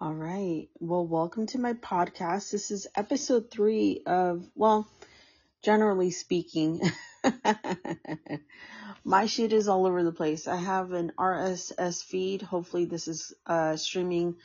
All right. Well, welcome to my podcast. This is episode three of, well, generally speaking, my shit is all over the place. I have an RSS feed. Hopefully, this is uh, streaming.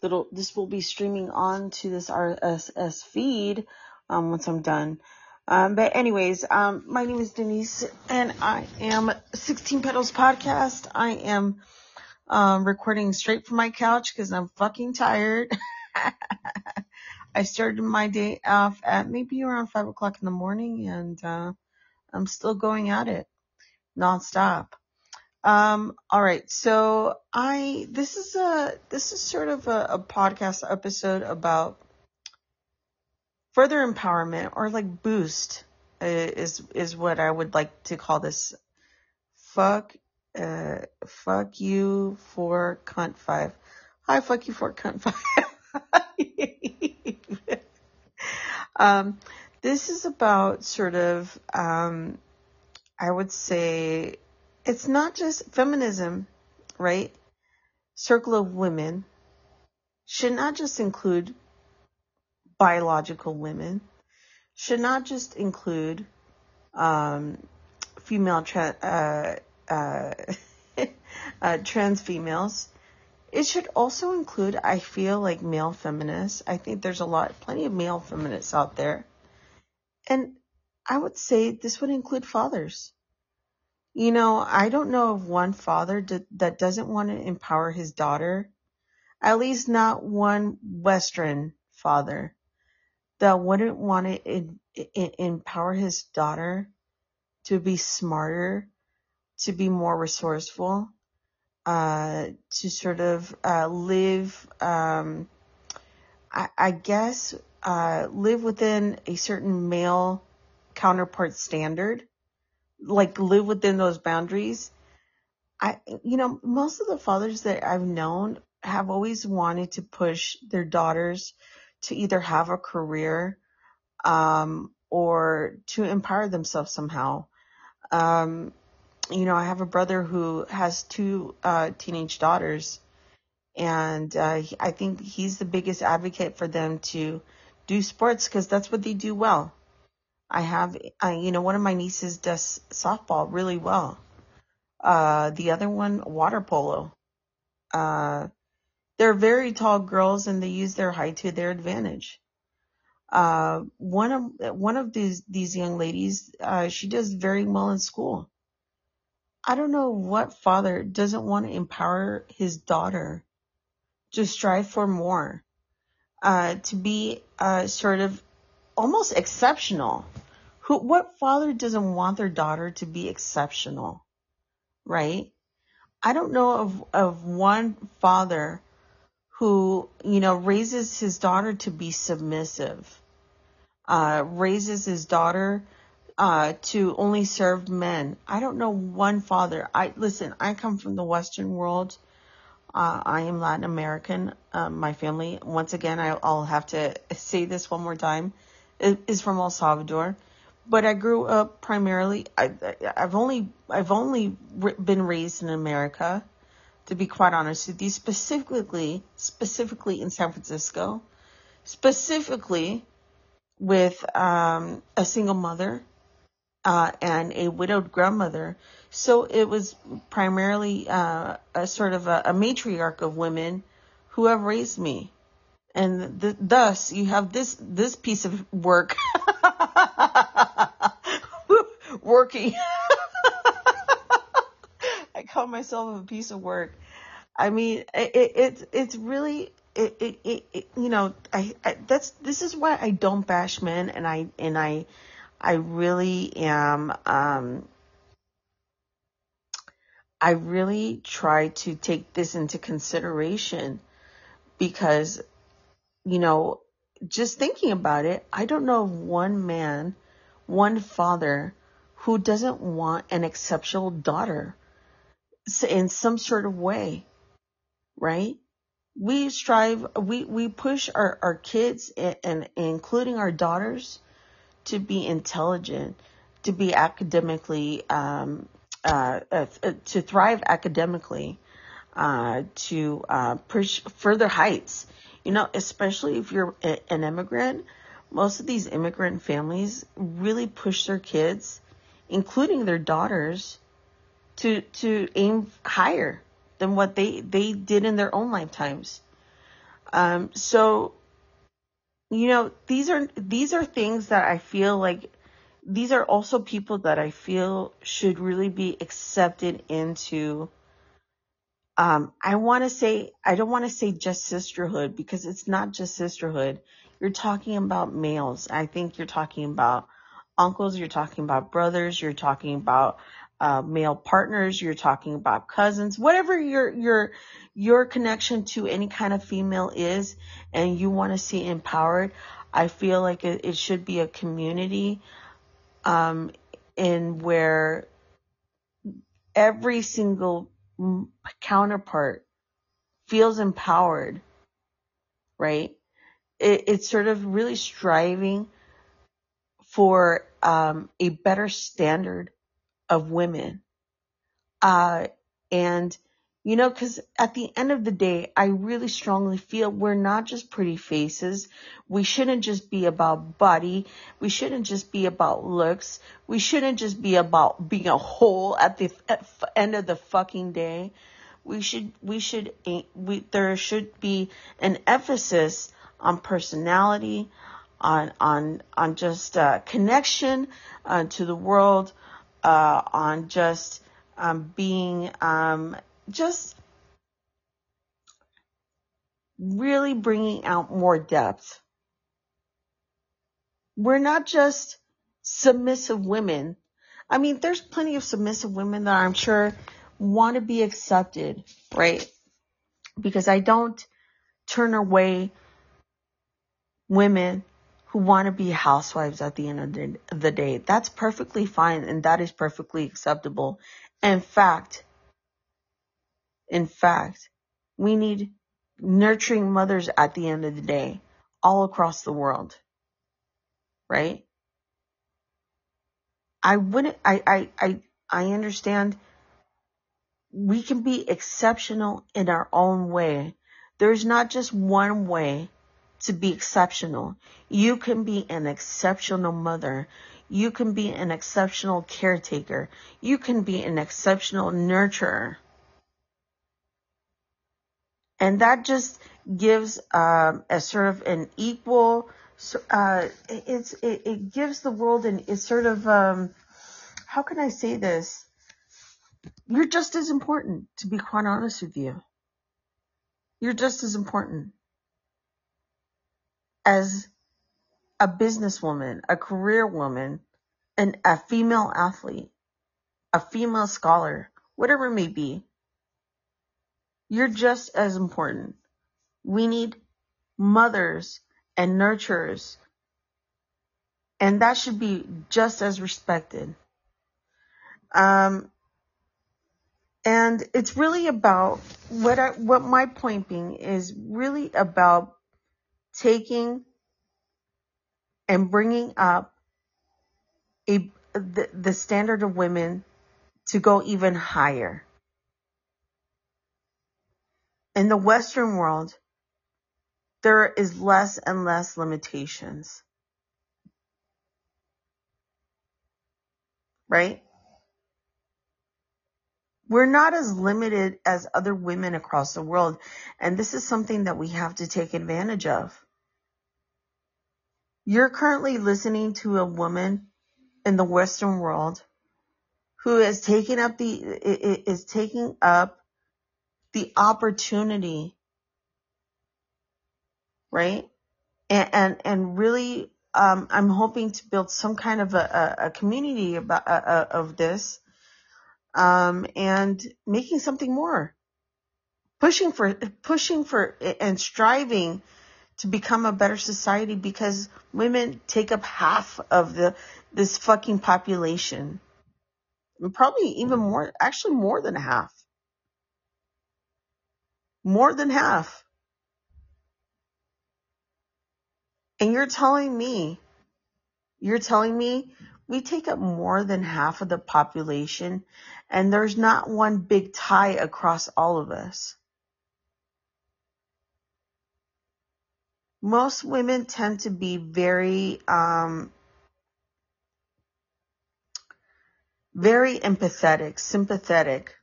Little, this will be streaming on to this RSS feed um, once I'm done. Um, but anyways, um, my name is Denise, and I am 16 Petals Podcast. I am um, recording straight from my couch because I'm fucking tired. I started my day off at maybe around five o'clock in the morning and, uh, I'm still going at it nonstop. Um, all right. So I, this is a, this is sort of a, a podcast episode about further empowerment or like boost uh, is, is what I would like to call this. Fuck uh, fuck you for cunt five. Hi, fuck you for cunt five. um, this is about sort of, um, I would say it's not just feminism, right? Circle of women should not just include biological women, should not just include um, female tra- uh, uh, uh, trans females. It should also include, I feel like male feminists. I think there's a lot, plenty of male feminists out there. And I would say this would include fathers. You know, I don't know of one father that doesn't want to empower his daughter, at least not one Western father that wouldn't want to in empower his daughter to be smarter, to be more resourceful, uh, to sort of uh, live, um, I, I, guess, uh, live within a certain male counterpart standard, like live within those boundaries. I, you know, most of the fathers that I've known have always wanted to push their daughters to either have a career, um, or to empower themselves somehow. Um, you know, I have a brother who has two uh, teenage daughters, and uh, I think he's the biggest advocate for them to do sports because that's what they do well. I have, uh, you know, one of my nieces does softball really well. Uh, the other one, water polo. Uh, they're very tall girls and they use their height to their advantage. Uh, one of, one of these, these young ladies, uh, she does very well in school. I don't know what father doesn't want to empower his daughter to strive for more, uh, to be uh, sort of almost exceptional. Who, what father doesn't want their daughter to be exceptional, right? I don't know of, of one father who, you know, raises his daughter to be submissive, uh, raises his daughter uh, to only serve men. I don't know one father. I listen. I come from the Western world. Uh, I am Latin American. Uh, my family, once again, I, will have to say this one more time, is from El Salvador. But I grew up primarily. I, have only I've only been raised in America, to be quite honest with you. Specifically, specifically in San Francisco, specifically with um, a single mother uh, and a widowed grandmother. So it was primarily uh, a sort of a, a, matriarch of women who have raised me. And th- thus you have this, this piece of work working. I call myself a piece of work. I mean, it, it, it's, it's really, it, it, it, it, you know, I, I, that's, this is why I don't bash men and I, and I, I really am, um, I really try to take this into consideration because, you know, just thinking about it, I don't know of one man, one father who doesn't want an exceptional daughter in some sort of way, right? We strive, we, we push our, our kids and, and including our daughters to be intelligent, to be academically, um, uh, uh, to thrive academically, uh, to uh, push further heights. You know, especially if you're a, an immigrant, most of these immigrant families really push their kids, including their daughters, to to aim higher than what they they did in their own lifetimes. Um, so, you know, these are these are things that I feel like these are also people that I feel should really be accepted into. Um, I want to say, I don't want to say just sisterhood because it's not just sisterhood. You're talking about males. I think you're talking about uncles, you're talking about brothers, you're talking about uh, male partners, you're talking about cousins, whatever your your your connection to any kind of female is, and you want to see empowered. I feel like it, it should be a community um, in where every single counterpart feels empowered, right? It, it's sort of really striving for um, a better standard of women. Uh, and you know, because at the end of the day, I really strongly feel we're not just pretty faces. We shouldn't just be about body. We shouldn't just be about looks. We shouldn't just be about being a whole at the at end of the fucking day. We should, we should, we, there should be an emphasis on personality, on, on, on just, uh, connection, uh, to the world, uh, on just, um, being, um, just really bringing out more depth. We're not just submissive women. I mean, there's plenty of submissive women that I'm sure want to be accepted, right? Because I don't turn away women who want to be housewives at the end of the day. That's perfectly fine and that is perfectly acceptable. In fact, in fact, we need nurturing mothers at the end of the day, all across the world. Right? I wouldn't, I, I, I, I understand we can be exceptional in our own way. There's not just one way to be exceptional. You can be an exceptional mother. You can be an exceptional caretaker. You can be an exceptional nurturer and that just gives um, a sort of an equal. Uh, it's it, it gives the world an it's sort of um, how can I say this? You're just as important, to be quite honest with you. You're just as important as a businesswoman, a career woman, and a female athlete, a female scholar, whatever it may be. You're just as important. We need mothers and nurturers. And that should be just as respected. Um, and it's really about what I, what my point being is really about taking and bringing up a the, the standard of women to go even higher in the Western world, there is less and less limitations. Right? We're not as limited as other women across the world. And this is something that we have to take advantage of. You're currently listening to a woman in the Western world who is taken up the, is taking up the opportunity, right? And, and, and really, um, I'm hoping to build some kind of a, a, a community about, uh, uh, of this, um, and making something more. Pushing for, pushing for, and striving to become a better society because women take up half of the, this fucking population. And probably even more, actually more than half. More than half. And you're telling me, you're telling me we take up more than half of the population, and there's not one big tie across all of us. Most women tend to be very, um, very empathetic, sympathetic.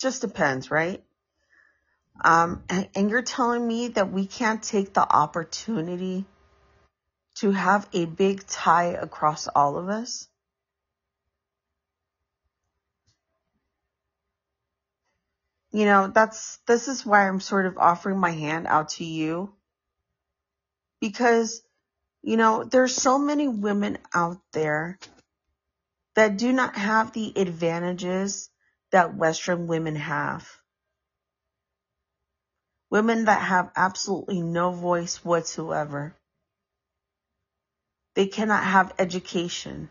Just depends, right? Um, and, and you're telling me that we can't take the opportunity to have a big tie across all of us? You know, that's, this is why I'm sort of offering my hand out to you. Because, you know, there's so many women out there that do not have the advantages that Western women have. Women that have absolutely no voice whatsoever. They cannot have education.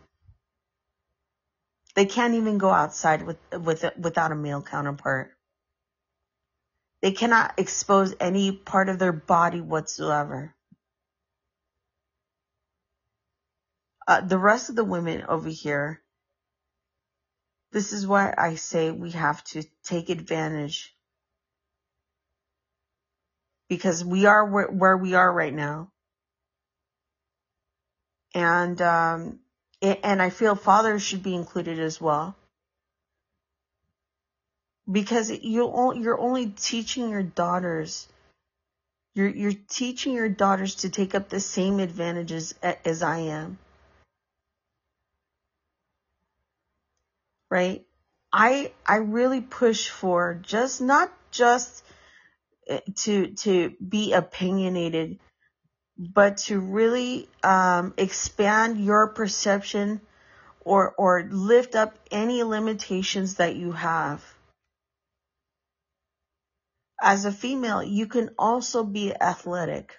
They can't even go outside with, with, without a male counterpart. They cannot expose any part of their body whatsoever. Uh, the rest of the women over here, this is why I say we have to take advantage. Because we are where, where we are right now. And um, and I feel fathers should be included as well. Because you you're only teaching your daughters you're you're teaching your daughters to take up the same advantages as I am right I I really push for just not just eh, to to be opinionated but to really um, expand your perception or or lift up any limitations that you have. As a female, you can also be athletic.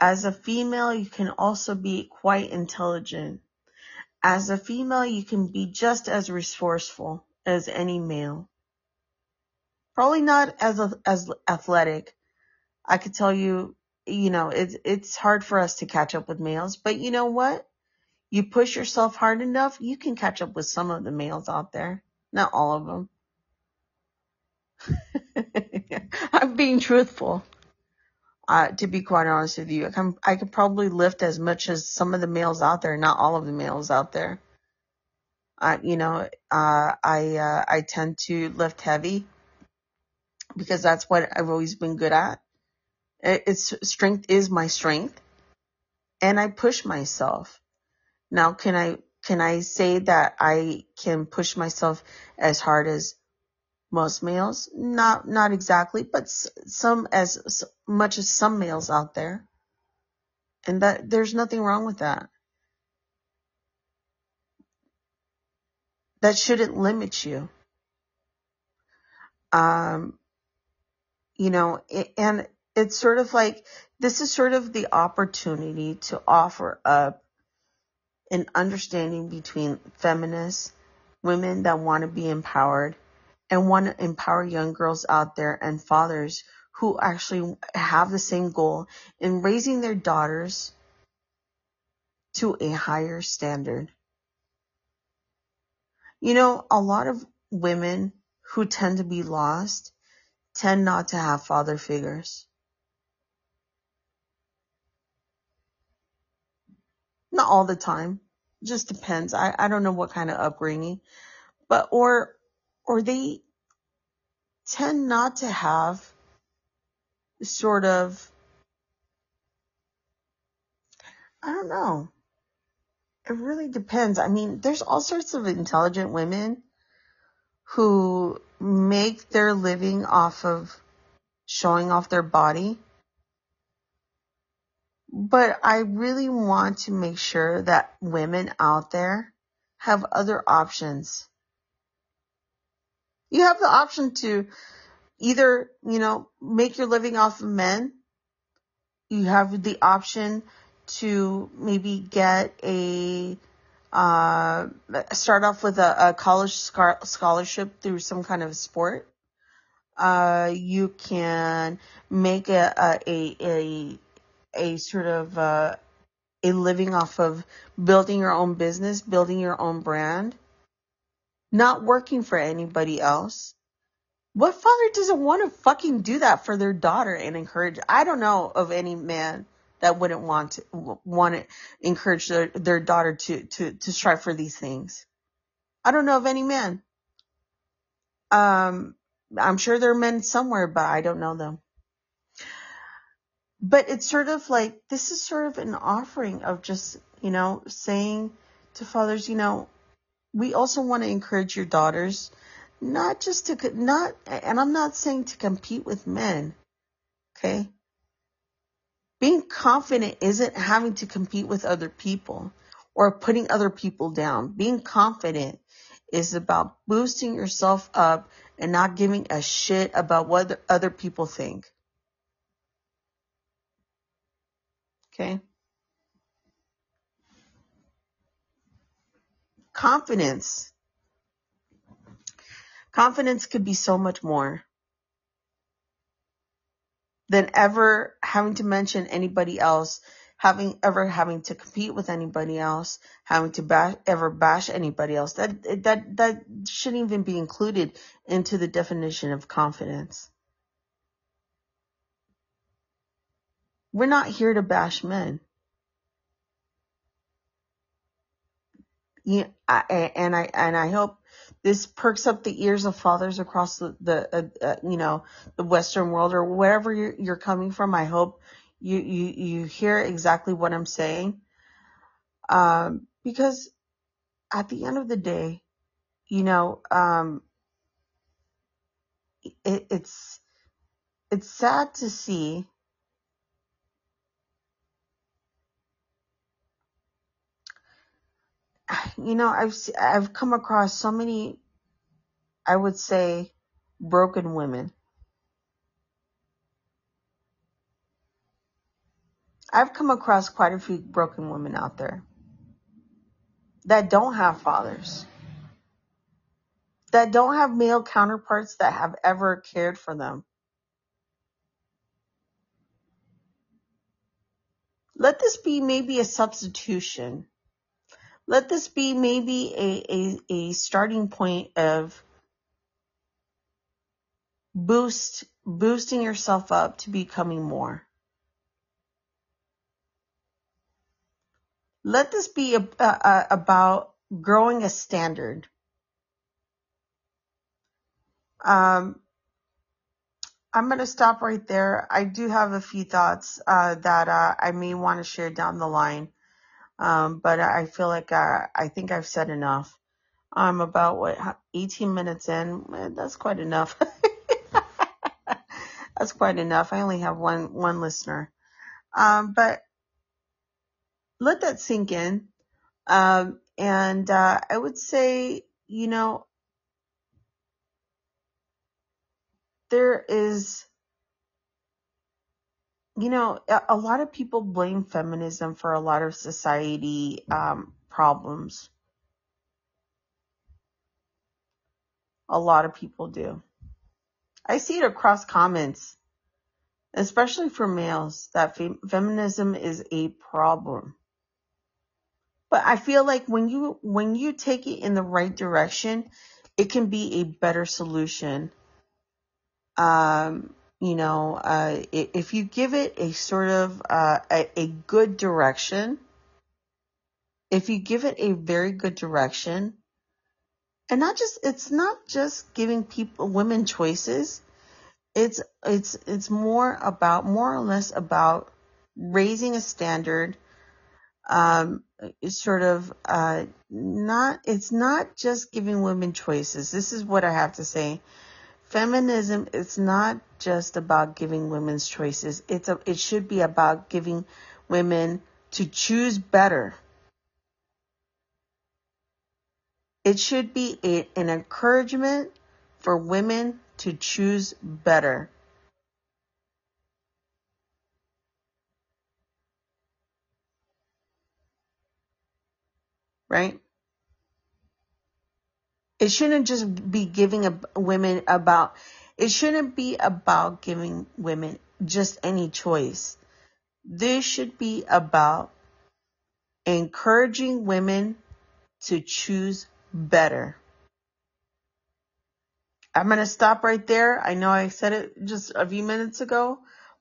As a female, you can also be quite intelligent. As a female, you can be just as resourceful as any male. Probably not as as athletic. I could tell you you know, it's it's hard for us to catch up with males, but you know what? You push yourself hard enough, you can catch up with some of the males out there. Not all of them. I'm being truthful. Uh, to be quite honest with you, I can I could probably lift as much as some of the males out there, not all of the males out there. Uh, you know, uh, I uh, I tend to lift heavy because that's what I've always been good at. It's strength is my strength and I push myself. Now, can I, can I say that I can push myself as hard as most males? Not, not exactly, but some as much as some males out there. And that there's nothing wrong with that. That shouldn't limit you. Um, you know, and it's sort of like this is sort of the opportunity to offer up an understanding between feminists, women that want to be empowered, and want to empower young girls out there and fathers who actually have the same goal in raising their daughters to a higher standard. You know, a lot of women who tend to be lost tend not to have father figures. Not all the time. Just depends. I, I don't know what kind of upbringing. But or or they tend not to have sort of I don't know. It really depends. I mean, there's all sorts of intelligent women who make their living off of showing off their body but I really want to make sure that women out there have other options. You have the option to either, you know, make your living off of men. You have the option to maybe get a, uh, start off with a, a college scholarship through some kind of sport. Uh, you can make a, a, a, a a sort of uh, a living off of building your own business, building your own brand, not working for anybody else. What father doesn't want to fucking do that for their daughter and encourage? I don't know of any man that wouldn't want to want to encourage their, their daughter to, to, to strive for these things. I don't know of any man. Um, I'm sure there are men somewhere, but I don't know them. But it's sort of like, this is sort of an offering of just, you know, saying to fathers, you know, we also want to encourage your daughters, not just to, not, and I'm not saying to compete with men. Okay. Being confident isn't having to compete with other people or putting other people down. Being confident is about boosting yourself up and not giving a shit about what other people think. Okay? Confidence. Confidence could be so much more than ever having to mention anybody else, having ever having to compete with anybody else, having to bash, ever bash anybody else. That that that shouldn't even be included into the definition of confidence. We're not here to bash men. Yeah, I, and I and I hope this perks up the ears of fathers across the, the uh, uh, you know the Western world or wherever you're, you're coming from. I hope you you you hear exactly what I'm saying, um, because at the end of the day, you know, um, it, it's it's sad to see you know, I've I've come across so many, I would say, broken women. I've come across quite a few broken women out there that don't have fathers, that don't have male counterparts that have ever cared for them. Let this be maybe a substitution let this be maybe a, a, a starting point of boost boosting yourself up to becoming more. Let this be a, a, about growing a standard. Um, I'm going to stop right there. I do have a few thoughts uh, that uh, I may want to share down the line. Um, but I feel like I, I think I've said enough. I'm about what 18 minutes in. Eh, that's quite enough. that's quite enough. I only have one one listener. Um, but let that sink in. Um, and uh, I would say, you know, there is you know, a, lot of people blame feminism for a lot of society um, problems. A lot of people do. I see it across comments, especially for males, that fem- feminism is a problem. But I feel like when you when you take it in the right direction, it can be a better solution. Um, you know, uh, if you give it a sort of uh, a, a good direction, if you give it a very good direction, and not just it's not just giving people women choices, it's it's it's more about more or less about raising a standard. Um, sort of uh, not it's not just giving women choices. This is what I have to say Feminism is not just about giving women's choices. It's a, it should be about giving women to choose better. It should be a, an encouragement for women to choose better. Right? It shouldn't just be giving a, women about, it shouldn't be about giving women just any choice. This should be about encouraging women to choose better. I'm going to stop right there. I know I said it just a few minutes ago,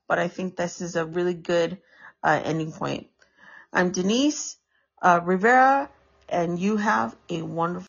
but I think this is a really good uh, ending point. I'm Denise uh, Rivera, and you have a wonderful